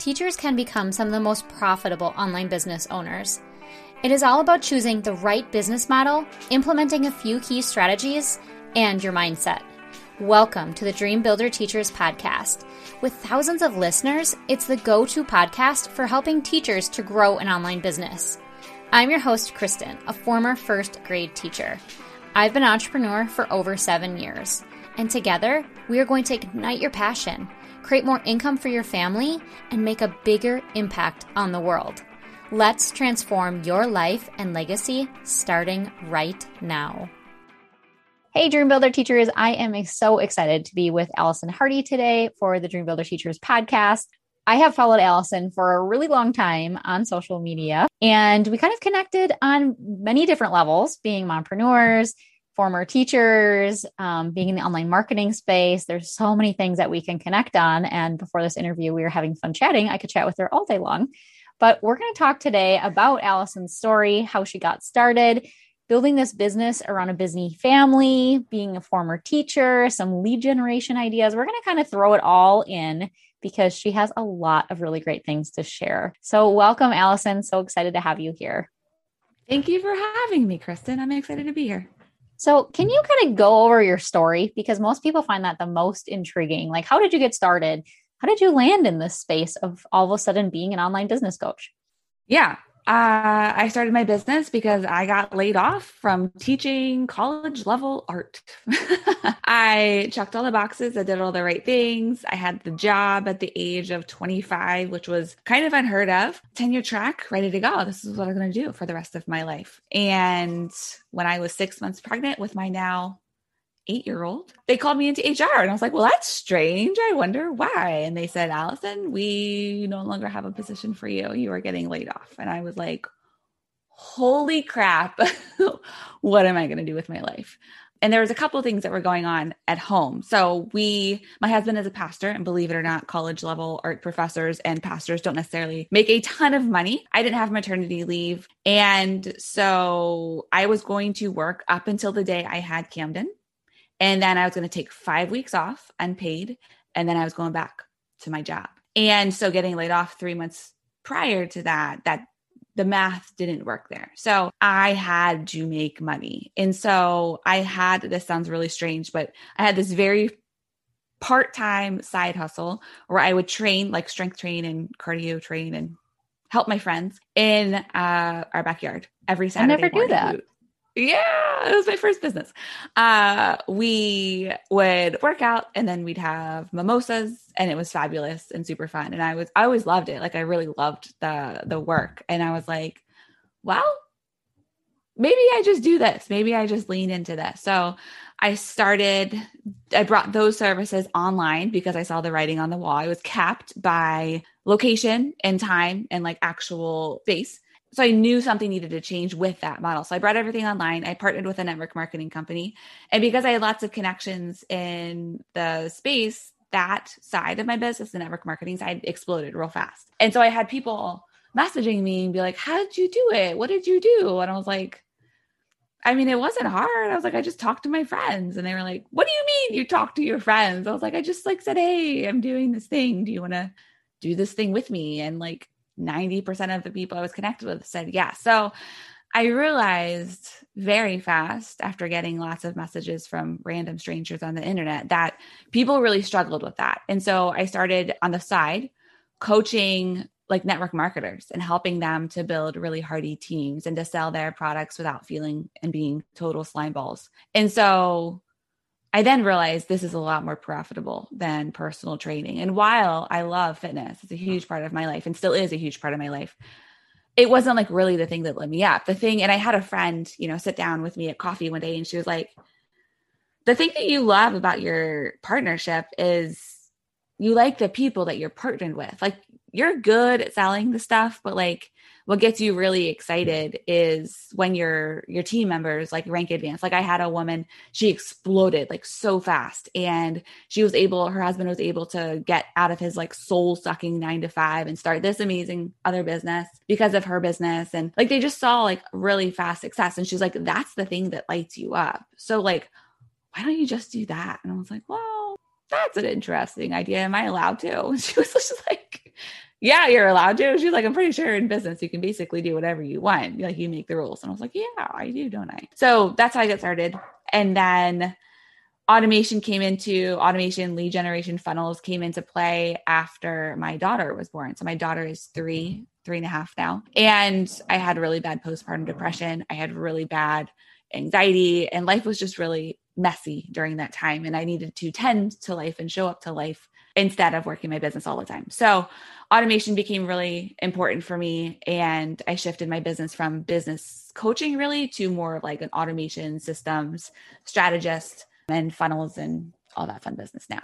teachers can become some of the most profitable online business owners. It is all about choosing the right business model, implementing a few key strategies, and your mindset. Welcome to the Dream Builder Teachers Podcast. With thousands of listeners, it's the go to podcast for helping teachers to grow an online business. I'm your host, Kristen, a former first grade teacher. I've been an entrepreneur for over seven years, and together we are going to ignite your passion, create more income for your family, and make a bigger impact on the world. Let's transform your life and legacy starting right now. Hey, Dream Builder teachers. I am so excited to be with Allison Hardy today for the Dream Builder Teachers podcast. I have followed Allison for a really long time on social media, and we kind of connected on many different levels, being mompreneurs, former teachers, um, being in the online marketing space. There's so many things that we can connect on. And before this interview, we were having fun chatting. I could chat with her all day long. But we're going to talk today about Allison's story, how she got started, building this business around a busy family, being a former teacher, some lead generation ideas. We're going to kind of throw it all in because she has a lot of really great things to share. So, welcome, Allison. So excited to have you here. Thank you for having me, Kristen. I'm excited to be here. So, can you kind of go over your story? Because most people find that the most intriguing. Like, how did you get started? How did you land in this space of all of a sudden being an online business coach? Yeah. Uh, I started my business because I got laid off from teaching college level art. I checked all the boxes. I did all the right things. I had the job at the age of 25, which was kind of unheard of. Tenure track, ready to go. This is what I'm going to do for the rest of my life. And when I was six months pregnant with my now eight year old, they called me into HR. And I was like, well, that's strange. I wonder why. And they said, Allison, we no longer have a position for you. You are getting laid off. And I was like, holy crap. what am I going to do with my life? And there was a couple of things that were going on at home. So we, my husband is a pastor, and believe it or not, college level art professors and pastors don't necessarily make a ton of money. I didn't have maternity leave. And so I was going to work up until the day I had Camden. And then I was going to take five weeks off unpaid. And then I was going back to my job. And so getting laid off three months prior to that, that the math didn't work there. So I had to make money. And so I had, this sounds really strange, but I had this very part time side hustle where I would train, like strength train and cardio train and help my friends in uh, our backyard every Saturday. I never do that. Yeah, it was my first business. Uh, we would work out and then we'd have mimosas and it was fabulous and super fun. And I was, I always loved it. Like I really loved the, the work. And I was like, well, maybe I just do this. Maybe I just lean into this. So I started, I brought those services online because I saw the writing on the wall. I was capped by location and time and like actual space so I knew something needed to change with that model. So I brought everything online. I partnered with a network marketing company. And because I had lots of connections in the space, that side of my business, the network marketing side, exploded real fast. And so I had people messaging me and be like, How did you do it? What did you do? And I was like, I mean, it wasn't hard. I was like, I just talked to my friends. And they were like, What do you mean you talk to your friends? I was like, I just like said, Hey, I'm doing this thing. Do you want to do this thing with me? And like 90% of the people I was connected with said yes. So I realized very fast after getting lots of messages from random strangers on the internet that people really struggled with that. And so I started on the side coaching like network marketers and helping them to build really hardy teams and to sell their products without feeling and being total slime balls. And so I then realized this is a lot more profitable than personal training. And while I love fitness, it's a mm. huge part of my life and still is a huge part of my life. It wasn't like really the thing that lit me up. The thing, and I had a friend, you know, sit down with me at coffee one day and she was like, the thing that you love about your partnership is you like the people that you're partnered with. Like you're good at selling the stuff, but like what gets you really excited is when your your team members like rank advance. Like i had a woman she exploded like so fast and she was able her husband was able to get out of his like soul sucking nine to five and start this amazing other business because of her business. And like they just saw like really fast success. And she's like that's the thing that lights you up. So like why don't you just do that? And i was like well that's an interesting idea am i allowed to she was just like yeah, you're allowed to. She's like, I'm pretty sure in business you can basically do whatever you want. Like you make the rules. And I was like, yeah, I do, don't I? So that's how I got started. And then automation came into automation lead generation funnels came into play after my daughter was born so my daughter is three mm-hmm. three and a half now and i had really bad postpartum depression i had really bad anxiety and life was just really messy during that time and i needed to tend to life and show up to life instead of working my business all the time so automation became really important for me and i shifted my business from business coaching really to more of like an automation systems strategist and funnels and all that fun business now.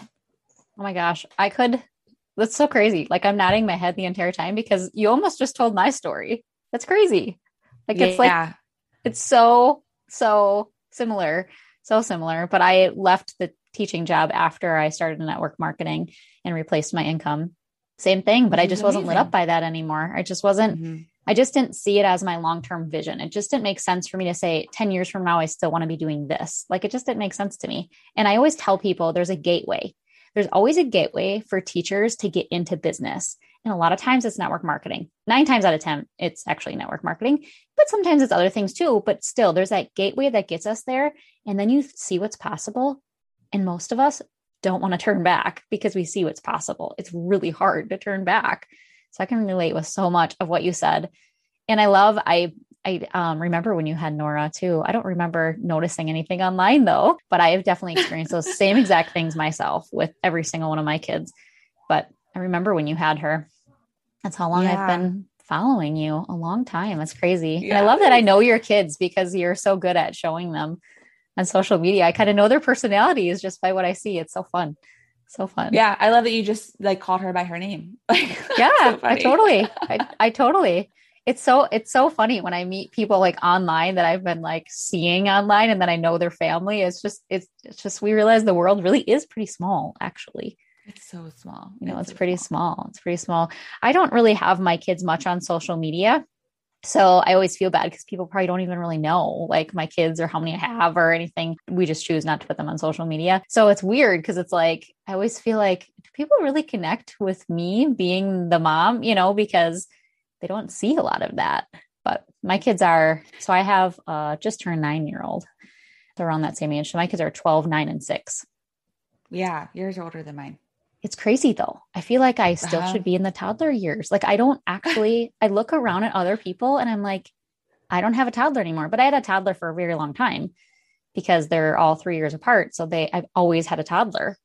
Oh my gosh. I could, that's so crazy. Like I'm nodding my head the entire time because you almost just told my story. That's crazy. Like it's yeah. like, it's so, so similar, so similar. But I left the teaching job after I started network marketing and replaced my income. Same thing, but I just wasn't lit up by that anymore. I just wasn't. Mm-hmm. I just didn't see it as my long term vision. It just didn't make sense for me to say 10 years from now, I still want to be doing this. Like it just didn't make sense to me. And I always tell people there's a gateway. There's always a gateway for teachers to get into business. And a lot of times it's network marketing. Nine times out of 10, it's actually network marketing, but sometimes it's other things too. But still, there's that gateway that gets us there. And then you see what's possible. And most of us don't want to turn back because we see what's possible. It's really hard to turn back. So I can relate with so much of what you said. And I love, I, I um, remember when you had Nora too. I don't remember noticing anything online though, but I have definitely experienced those same exact things myself with every single one of my kids. But I remember when you had her. That's how long yeah. I've been following you a long time. That's crazy. Yeah. And I love that I know your kids because you're so good at showing them on social media. I kind of know their personalities just by what I see. It's so fun so fun. Yeah, I love that you just like called her by her name. Like, yeah, so I totally, I, I totally. It's so it's so funny when I meet people like online that I've been like seeing online, and then I know their family. It's just it's it's just we realize the world really is pretty small, actually. It's so small. You know, it's, it's pretty small. small. It's pretty small. I don't really have my kids much on social media. So I always feel bad because people probably don't even really know like my kids or how many I have or anything. We just choose not to put them on social media. So it's weird because it's like, I always feel like, do people really connect with me being the mom, you know, because they don't see a lot of that. But my kids are, so I have uh, just turned nine year old. They're around that same age. So my kids are 12, nine, and six. Yeah, yours are older than mine. It's crazy though. I feel like I still uh-huh. should be in the toddler years. Like I don't actually I look around at other people and I'm like I don't have a toddler anymore, but I had a toddler for a very long time because they're all 3 years apart, so they I've always had a toddler.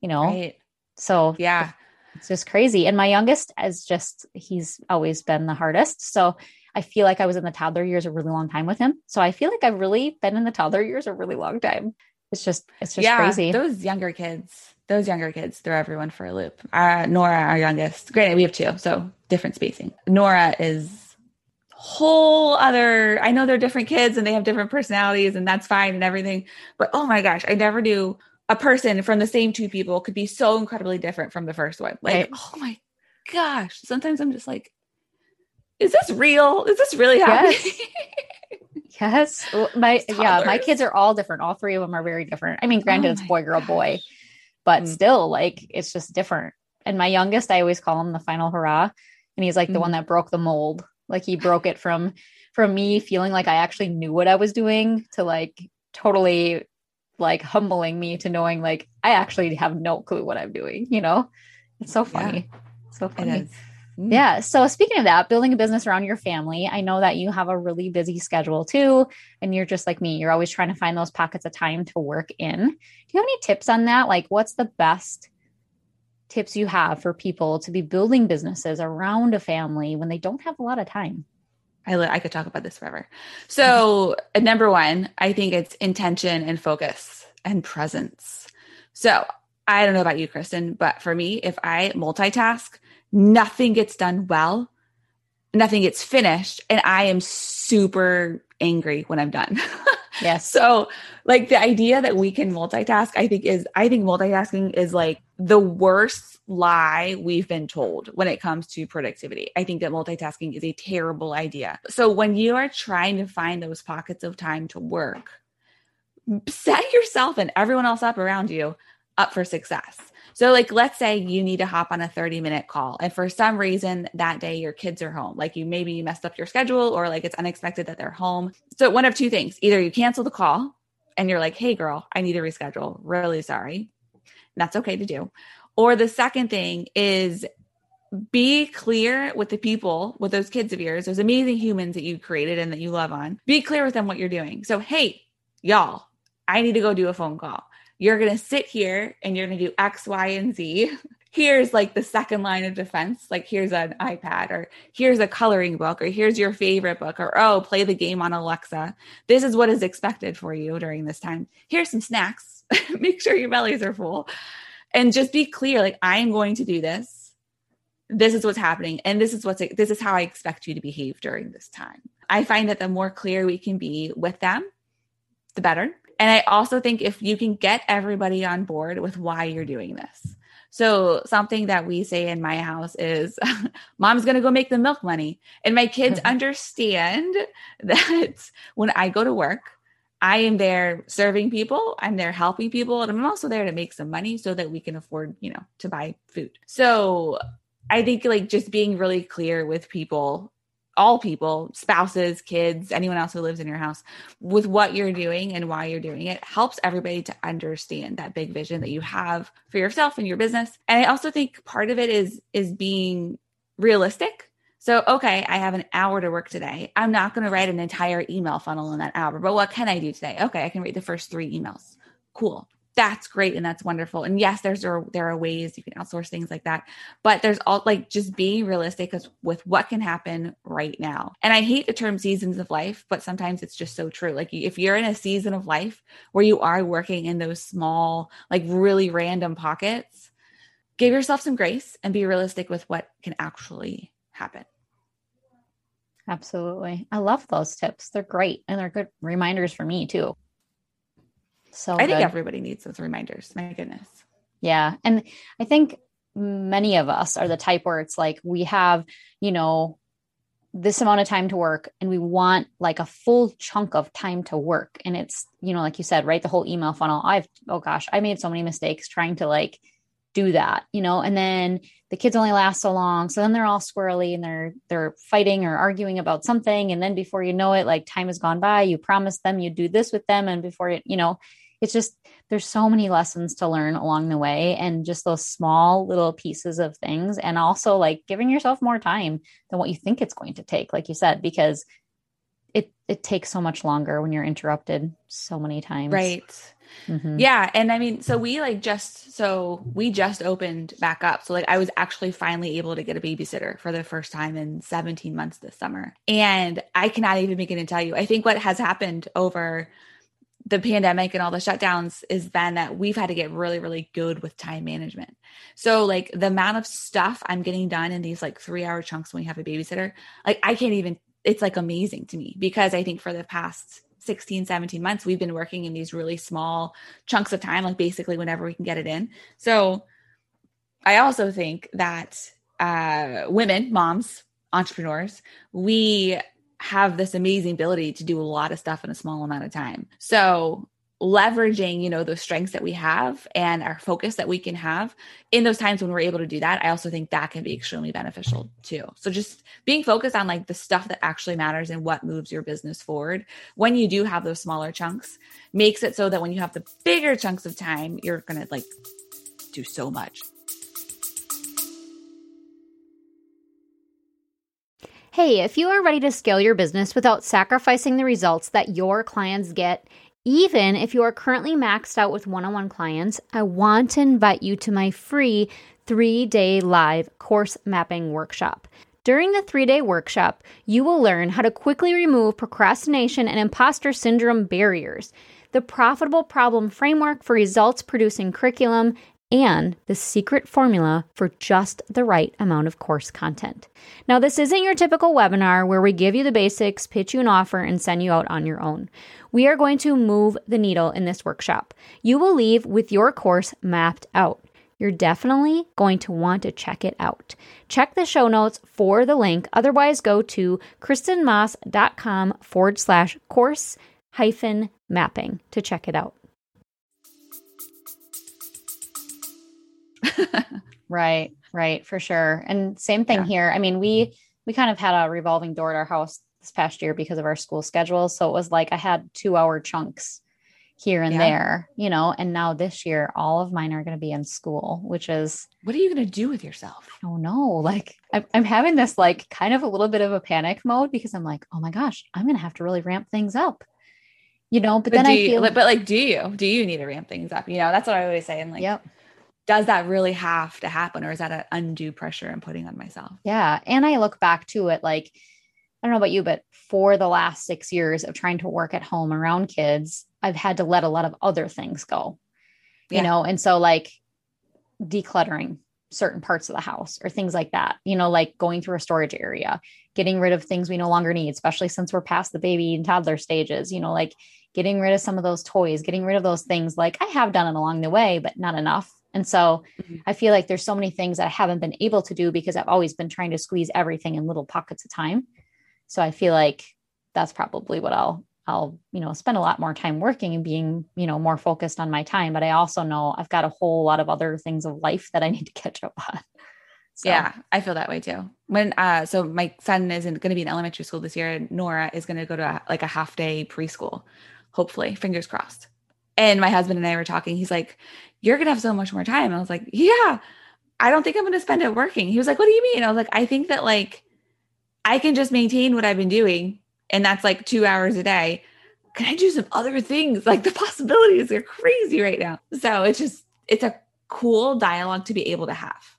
You know. Right. So Yeah. It's just crazy. And my youngest is just he's always been the hardest. So I feel like I was in the toddler years a really long time with him. So I feel like I've really been in the toddler years a really long time. It's just it's just yeah, crazy. Those younger kids those younger kids throw everyone for a loop. Uh, Nora, our youngest, granted, we have two, so different spacing. Nora is whole other, I know they're different kids and they have different personalities and that's fine and everything. But oh my gosh, I never knew a person from the same two people could be so incredibly different from the first one. Like, right. oh my gosh. Sometimes I'm just like, is this real? Is this really happening? Yes. yes. My yeah, my kids are all different. All three of them are very different. I mean, granted, oh it's boy, girl, gosh. boy but mm. still like it's just different and my youngest i always call him the final hurrah and he's like mm. the one mm. that broke the mold like he broke it from from me feeling like i actually knew what i was doing to like totally like humbling me to knowing like i actually have no clue what i'm doing you know it's so funny yeah. so funny. Yeah. So speaking of that, building a business around your family, I know that you have a really busy schedule too. And you're just like me, you're always trying to find those pockets of time to work in. Do you have any tips on that? Like, what's the best tips you have for people to be building businesses around a family when they don't have a lot of time? I, I could talk about this forever. So, uh, number one, I think it's intention and focus and presence. So, I don't know about you, Kristen, but for me, if I multitask, nothing gets done well, nothing gets finished, and I am super angry when I'm done. yes. So, like the idea that we can multitask, I think is I think multitasking is like the worst lie we've been told when it comes to productivity. I think that multitasking is a terrible idea. So, when you are trying to find those pockets of time to work, set yourself and everyone else up around you up for success. So, like, let's say you need to hop on a 30 minute call, and for some reason that day your kids are home. Like, you maybe you messed up your schedule, or like it's unexpected that they're home. So, one of two things either you cancel the call and you're like, hey, girl, I need to reschedule. Really sorry. That's okay to do. Or the second thing is be clear with the people, with those kids of yours, those amazing humans that you created and that you love on. Be clear with them what you're doing. So, hey, y'all, I need to go do a phone call you're going to sit here and you're going to do X, Y, and Z. Here's like the second line of defense. Like, here's an iPad, or here's a coloring book, or here's your favorite book, or oh, play the game on Alexa. This is what is expected for you during this time. Here's some snacks. Make sure your bellies are full. And just be clear like, I am going to do this. This is what's happening. And this is what's, this is how I expect you to behave during this time. I find that the more clear we can be with them, the better and I also think if you can get everybody on board with why you're doing this. So something that we say in my house is mom's going to go make the milk money. And my kids understand that when I go to work, I am there serving people, I'm there helping people, and I'm also there to make some money so that we can afford, you know, to buy food. So I think like just being really clear with people all people, spouses, kids, anyone else who lives in your house, with what you're doing and why you're doing it helps everybody to understand that big vision that you have for yourself and your business. And I also think part of it is is being realistic. So, okay, I have an hour to work today. I'm not going to write an entire email funnel in that hour, but what can I do today? Okay, I can write the first 3 emails. Cool that's great and that's wonderful. And yes, there's there, there are ways you can outsource things like that, but there's all like just being realistic with what can happen right now. And I hate the term seasons of life, but sometimes it's just so true. Like if you're in a season of life where you are working in those small, like really random pockets, give yourself some grace and be realistic with what can actually happen. Absolutely. I love those tips. They're great and they're good reminders for me too. So I think everybody needs those reminders. My goodness. Yeah. And I think many of us are the type where it's like we have, you know, this amount of time to work and we want like a full chunk of time to work. And it's, you know, like you said, right? The whole email funnel. I've, oh gosh, I made so many mistakes trying to like do that, you know, and then the kids only last so long. So then they're all squirrely and they're, they're fighting or arguing about something. And then before you know it, like time has gone by, you promised them you'd do this with them. And before it, you know, it's just there's so many lessons to learn along the way and just those small little pieces of things and also like giving yourself more time than what you think it's going to take like you said because it it takes so much longer when you're interrupted so many times. Right. Mm-hmm. yeah. And i mean so we like just so we just opened back up. So like i was actually finally able to get a babysitter for the first time in 17 months this summer. And i cannot even begin to tell you. I think what has happened over the pandemic and all the shutdowns is then that we've had to get really really good with time management. So like the amount of stuff i'm getting done in these like three hour chunks when we have a babysitter like i can't even it's like amazing to me because i think for the past 16 17 months we've been working in these really small chunks of time like basically whenever we can get it in so i also think that uh women moms entrepreneurs we have this amazing ability to do a lot of stuff in a small amount of time. So leveraging you know those strengths that we have and our focus that we can have in those times when we're able to do that i also think that can be extremely beneficial too. So just being focused on like the stuff that actually matters and what moves your business forward when you do have those smaller chunks makes it so that when you have the bigger chunks of time you're gonna like do so much. Hey, if you are ready to scale your business without sacrificing the results that your clients get, even if you are currently maxed out with one on one clients, I want to invite you to my free three day live course mapping workshop. During the three day workshop, you will learn how to quickly remove procrastination and imposter syndrome barriers, the profitable problem framework for results producing curriculum, and the secret formula for just the right amount of course content. Now, this isn't your typical webinar where we give you the basics, pitch you an offer, and send you out on your own. We are going to move the needle in this workshop. You will leave with your course mapped out. You're definitely going to want to check it out. Check the show notes for the link. Otherwise, go to kristenmoss.com forward slash course hyphen mapping to check it out. right, right, for sure. And same thing yeah. here. I mean, we we kind of had a revolving door at our house this past year because of our school schedule. So it was like I had two hour chunks here and yeah. there, you know, and now this year, all of mine are going to be in school, which is what are you going to do with yourself? Oh no. Like I'm, I'm having this like kind of a little bit of a panic mode because I'm like, oh my gosh, I'm going to have to really ramp things up, you know, but, but then I you, feel, but like, do you, do you need to ramp things up? You know, that's what I always say. And like, yep. Does that really have to happen or is that an undue pressure I'm putting on myself? Yeah. And I look back to it like, I don't know about you, but for the last six years of trying to work at home around kids, I've had to let a lot of other things go, yeah. you know? And so, like, decluttering certain parts of the house or things like that, you know, like going through a storage area, getting rid of things we no longer need, especially since we're past the baby and toddler stages, you know, like getting rid of some of those toys, getting rid of those things. Like, I have done it along the way, but not enough. And so mm-hmm. I feel like there's so many things that I haven't been able to do because I've always been trying to squeeze everything in little pockets of time. So I feel like that's probably what I'll I'll, you know, spend a lot more time working and being, you know, more focused on my time. But I also know I've got a whole lot of other things of life that I need to catch up on. So. Yeah, I feel that way too. When uh so my son isn't going to be in elementary school this year, and Nora is going to go to a, like a half day preschool. Hopefully, fingers crossed. And my husband and I were talking. He's like, "You're going to have so much more time." I was like, "Yeah, I don't think I'm going to spend it working." He was like, "What do you mean?" I was like, "I think that like I can just maintain what I've been doing and that's like two hours a day. Can I do some other things? Like the possibilities are crazy right now. So it's just, it's a cool dialogue to be able to have.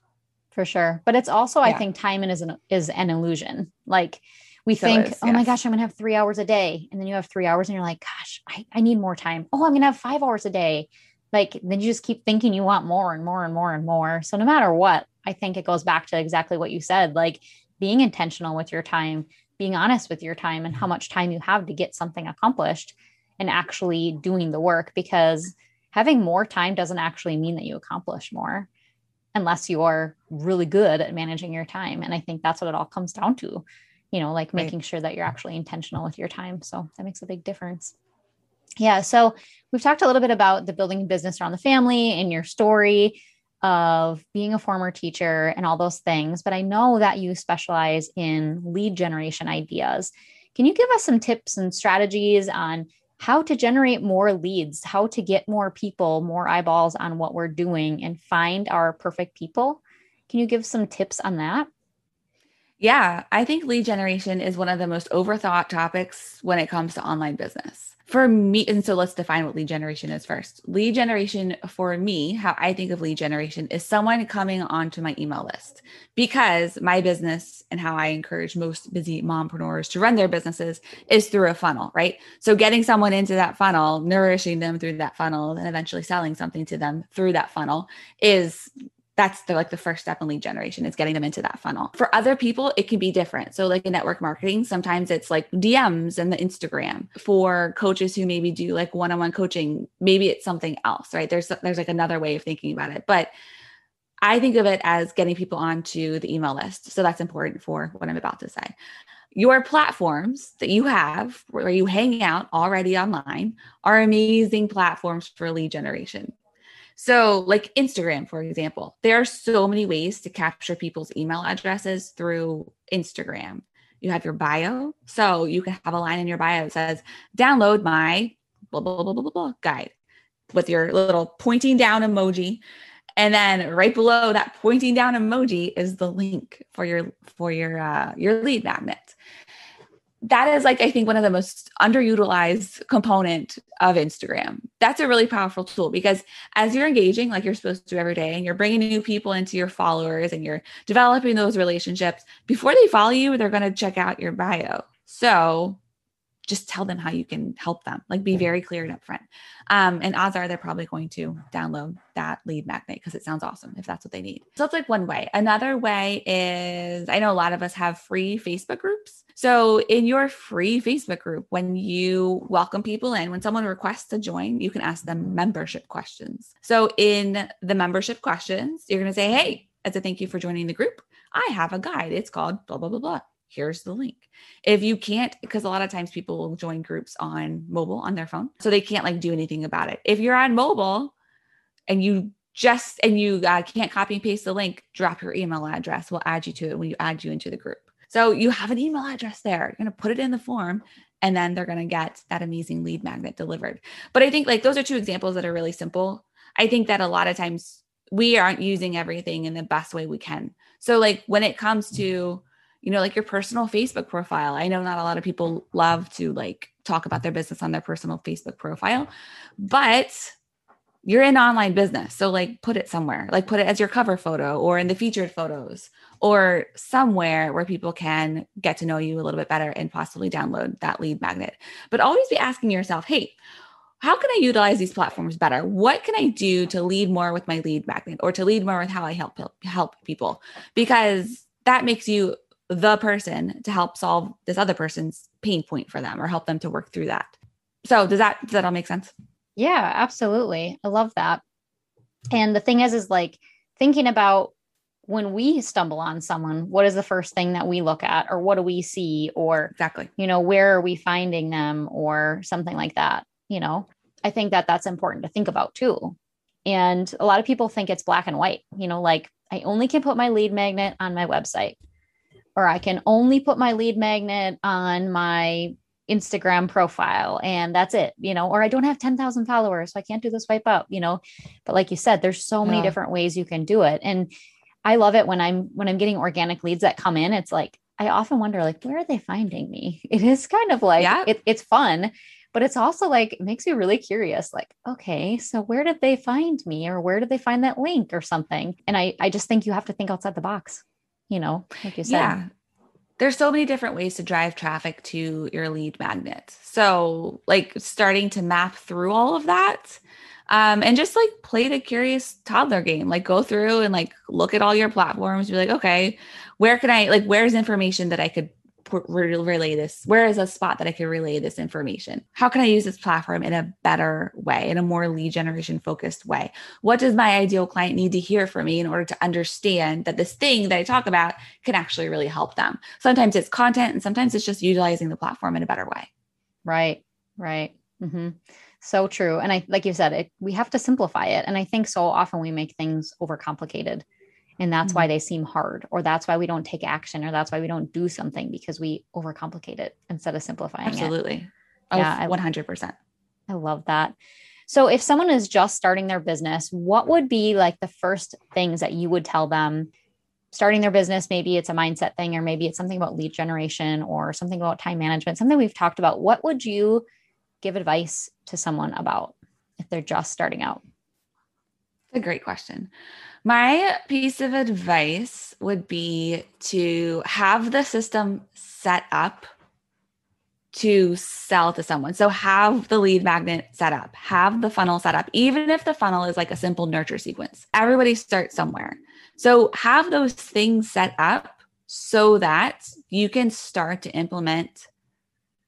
For sure. But it's also, yeah. I think time is an, is an illusion. Like we so think, is, oh yes. my gosh, I'm going to have three hours a day. And then you have three hours and you're like, gosh, I, I need more time. Oh, I'm going to have five hours a day. Like then you just keep thinking you want more and more and more and more. So no matter what, I think it goes back to exactly what you said, like being intentional with your time, being honest with your time and how much time you have to get something accomplished and actually doing the work because having more time doesn't actually mean that you accomplish more unless you are really good at managing your time. And i think that's what it all comes down to you know like making sure that you're actually intentional with your time. So that makes a big difference yeah so we've talked a little bit about the building business around the family and your story of being a former teacher and all those things, but I know that you specialize in lead generation ideas. Can you give us some tips and strategies on how to generate more leads, how to get more people, more eyeballs on what we're doing and find our perfect people? Can you give some tips on that? Yeah, I think lead generation is one of the most overthought topics when it comes to online business for me, and so let's define what lead generation is first. Lead generation for me, how I think of lead generation is someone coming onto my email list because my business and how I encourage most busy mompreneurs to run their businesses is through a funnel, right? So getting someone into that funnel, nourishing them through that funnel, and eventually selling something to them through that funnel is that's the like the first step in lead generation is getting them into that funnel. For other people, it can be different. So like in network marketing, sometimes it's like DMs and the Instagram. For coaches who maybe do like one-on-one coaching, maybe it's something else, right? There's there's like another way of thinking about it. But I think of it as getting people onto the email list. So that's important for what I'm about to say. Your platforms that you have where you hang out already online are amazing platforms for lead generation. So, like Instagram, for example, there are so many ways to capture people's email addresses through Instagram. You have your bio. So, you can have a line in your bio that says, download my blah, blah, blah, blah, blah, blah guide with your little pointing down emoji. And then right below that pointing down emoji is the link for your for your uh, your lead magnet that is like i think one of the most underutilized component of instagram. That's a really powerful tool because as you're engaging like you're supposed to every day and you're bringing new people into your followers and you're developing those relationships before they follow you they're going to check out your bio. So just tell them how you can help them like be very clear and upfront um, and odds are they're probably going to download that lead magnet because it sounds awesome if that's what they need so that's like one way another way is i know a lot of us have free facebook groups so, in your free Facebook group, when you welcome people in, when someone requests to join, you can ask them membership questions. So, in the membership questions, you're going to say, Hey, as a thank you for joining the group, I have a guide. It's called blah, blah, blah, blah. Here's the link. If you can't, because a lot of times people will join groups on mobile on their phone, so they can't like do anything about it. If you're on mobile, and you just and you uh, can't copy and paste the link, drop your email address. We'll add you to it when you add you into the group. So you have an email address there. You're going to put it in the form and then they're going to get that amazing lead magnet delivered. But I think like those are two examples that are really simple. I think that a lot of times we aren't using everything in the best way we can. So like when it comes to you know like your personal Facebook profile, I know not a lot of people love to like talk about their business on their personal Facebook profile, but you're in online business. So like put it somewhere, like put it as your cover photo or in the featured photos or somewhere where people can get to know you a little bit better and possibly download that lead magnet. But always be asking yourself, hey, how can I utilize these platforms better? What can I do to lead more with my lead magnet or to lead more with how I help help people? Because that makes you the person to help solve this other person's pain point for them or help them to work through that. So does that does that all make sense? Yeah, absolutely. I love that. And the thing is, is like thinking about when we stumble on someone, what is the first thing that we look at, or what do we see, or exactly, you know, where are we finding them, or something like that. You know, I think that that's important to think about too. And a lot of people think it's black and white, you know, like I only can put my lead magnet on my website, or I can only put my lead magnet on my Instagram profile and that's it, you know, or I don't have 10,000 followers, so I can't do the swipe up, you know. But like you said, there's so many different ways you can do it. And I love it when I'm when I'm getting organic leads that come in. It's like I often wonder, like, where are they finding me? It is kind of like yeah. it, it's fun, but it's also like it makes you really curious. Like, okay, so where did they find me, or where did they find that link, or something? And I I just think you have to think outside the box. You know, like you said. Yeah there's so many different ways to drive traffic to your lead magnet. So, like starting to map through all of that um, and just like play the curious toddler game, like go through and like look at all your platforms, be like, okay, where can I, like, where's information that I could relay this? Where is a spot that I could relay this information? How can I use this platform in a better way, in a more lead generation focused way? What does my ideal client need to hear from me in order to understand that this thing that I talk about can actually really help them? Sometimes it's content and sometimes it's just utilizing the platform in a better way. Right, right. Mm-hmm. So true. And I, like you said, it, we have to simplify it. And I think so often we make things overcomplicated and that's mm-hmm. why they seem hard or that's why we don't take action or that's why we don't do something because we overcomplicate it instead of simplifying absolutely. It. Oh, yeah 100% i love that. So if someone is just starting their business what would be like the first things that you would tell them? Starting their business maybe it's a mindset thing or maybe it's something about lead generation or something about time management something we've talked about. What would you give advice to someone about if they're just starting out? A great question my piece of advice would be to have the system set up to sell to someone. So have the lead magnet set up, have the funnel set up, even if the funnel is like a simple nurture sequence. Everybody starts somewhere. So have those things set up so that you can start to implement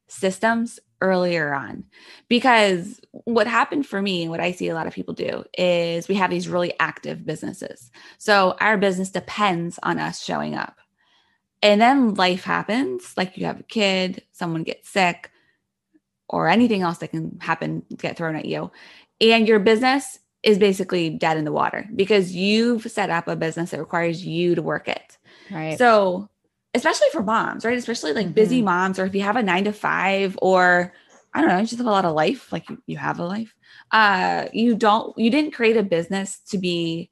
systems earlier on because what happened for me and what I see a lot of people do is we have these really active businesses. So our business depends on us showing up. And then life happens, like you have a kid, someone gets sick, or anything else that can happen get thrown at you. And your business is basically dead in the water because you've set up a business that requires you to work it. Right. So especially for moms, right? Especially like mm-hmm. busy moms, or if you have a nine to five, or I don't know, you just have a lot of life, like you, you have a life. Uh, you don't, you didn't create a business to be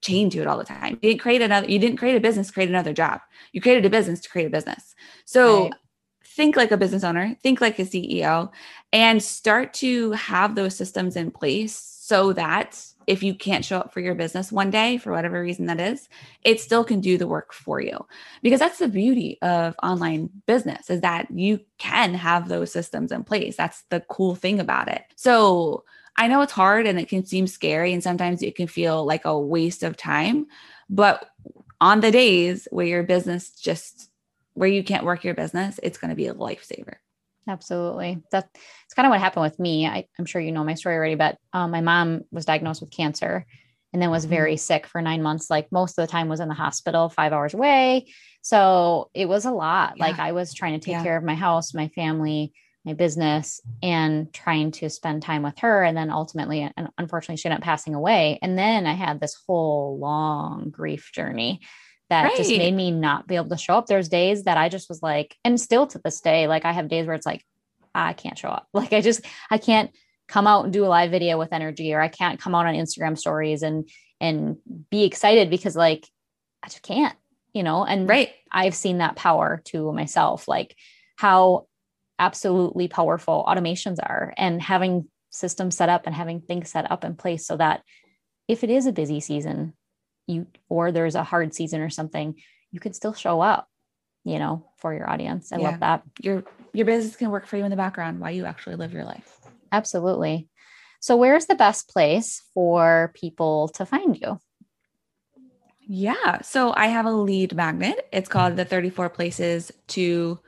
chained to it all the time. You didn't create another, you didn't create a business, create another job. You created a business to create a business. So right. think like a business owner, think like a CEO, and start to have those systems in place so that if you can't show up for your business one day for whatever reason that is it still can do the work for you. Because that's the beauty of online business is that you can have those systems in place. That's the cool thing about it. So i know it's hard and it can seem scary and sometimes it can feel like a waste of time but on the days where your business just where you can't work your business it's going to be a lifesaver Absolutely. That's kind of what happened with me. I, am sure you know my story already, but um, my mom was diagnosed with cancer and then was mm-hmm. very sick for nine months. Like most of the time was in the hospital, five hours away. So it was a lot. Yeah. Like I was trying to take yeah. care of my house, my family, my business and trying to spend time with her. And then ultimately, and unfortunately, she ended up passing away. And then I had this whole long grief journey that right. just made me not be able to show up. There's days that I just was like, and still to this day, like I have days where it's like, I can't show up. Like I just, I can't come out and do a live video with energy, or I can't come out on Instagram stories and, and be excited because like I just can't, you know, and right. I've seen that power to myself, like how absolutely powerful automations are and having systems set up and having things set up in place so that if it is a busy season, you or there's a hard season or something, you can still show up, you know, for your audience. I yeah. love that. Your your business can work for you in the background while you actually live your life. Absolutely. So where's the best place for people to find you? Yeah. So I have a lead magnet. It's called the 34 places to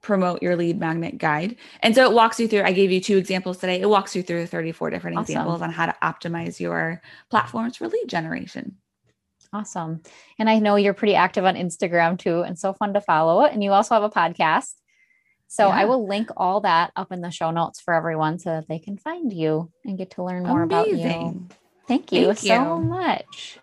promote your lead magnet guide. And so it walks you through, I gave you two examples today. It walks you through 34 different awesome. examples on how to optimize your platforms for lead generation. Awesome. And I know you're pretty active on Instagram too, and so fun to follow. And you also have a podcast. So yeah. I will link all that up in the show notes for everyone so that they can find you and get to learn more Amazing. about you. Thank you Thank so you. much.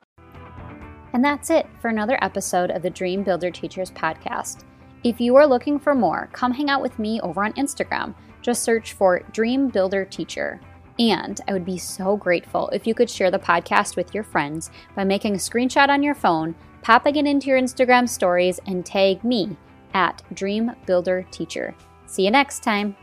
And that's it for another episode of the Dream Builder Teachers podcast. If you are looking for more, come hang out with me over on Instagram. Just search for Dream Builder Teacher. And I would be so grateful if you could share the podcast with your friends by making a screenshot on your phone, popping it into your Instagram stories, and tag me at Dream Builder Teacher. See you next time.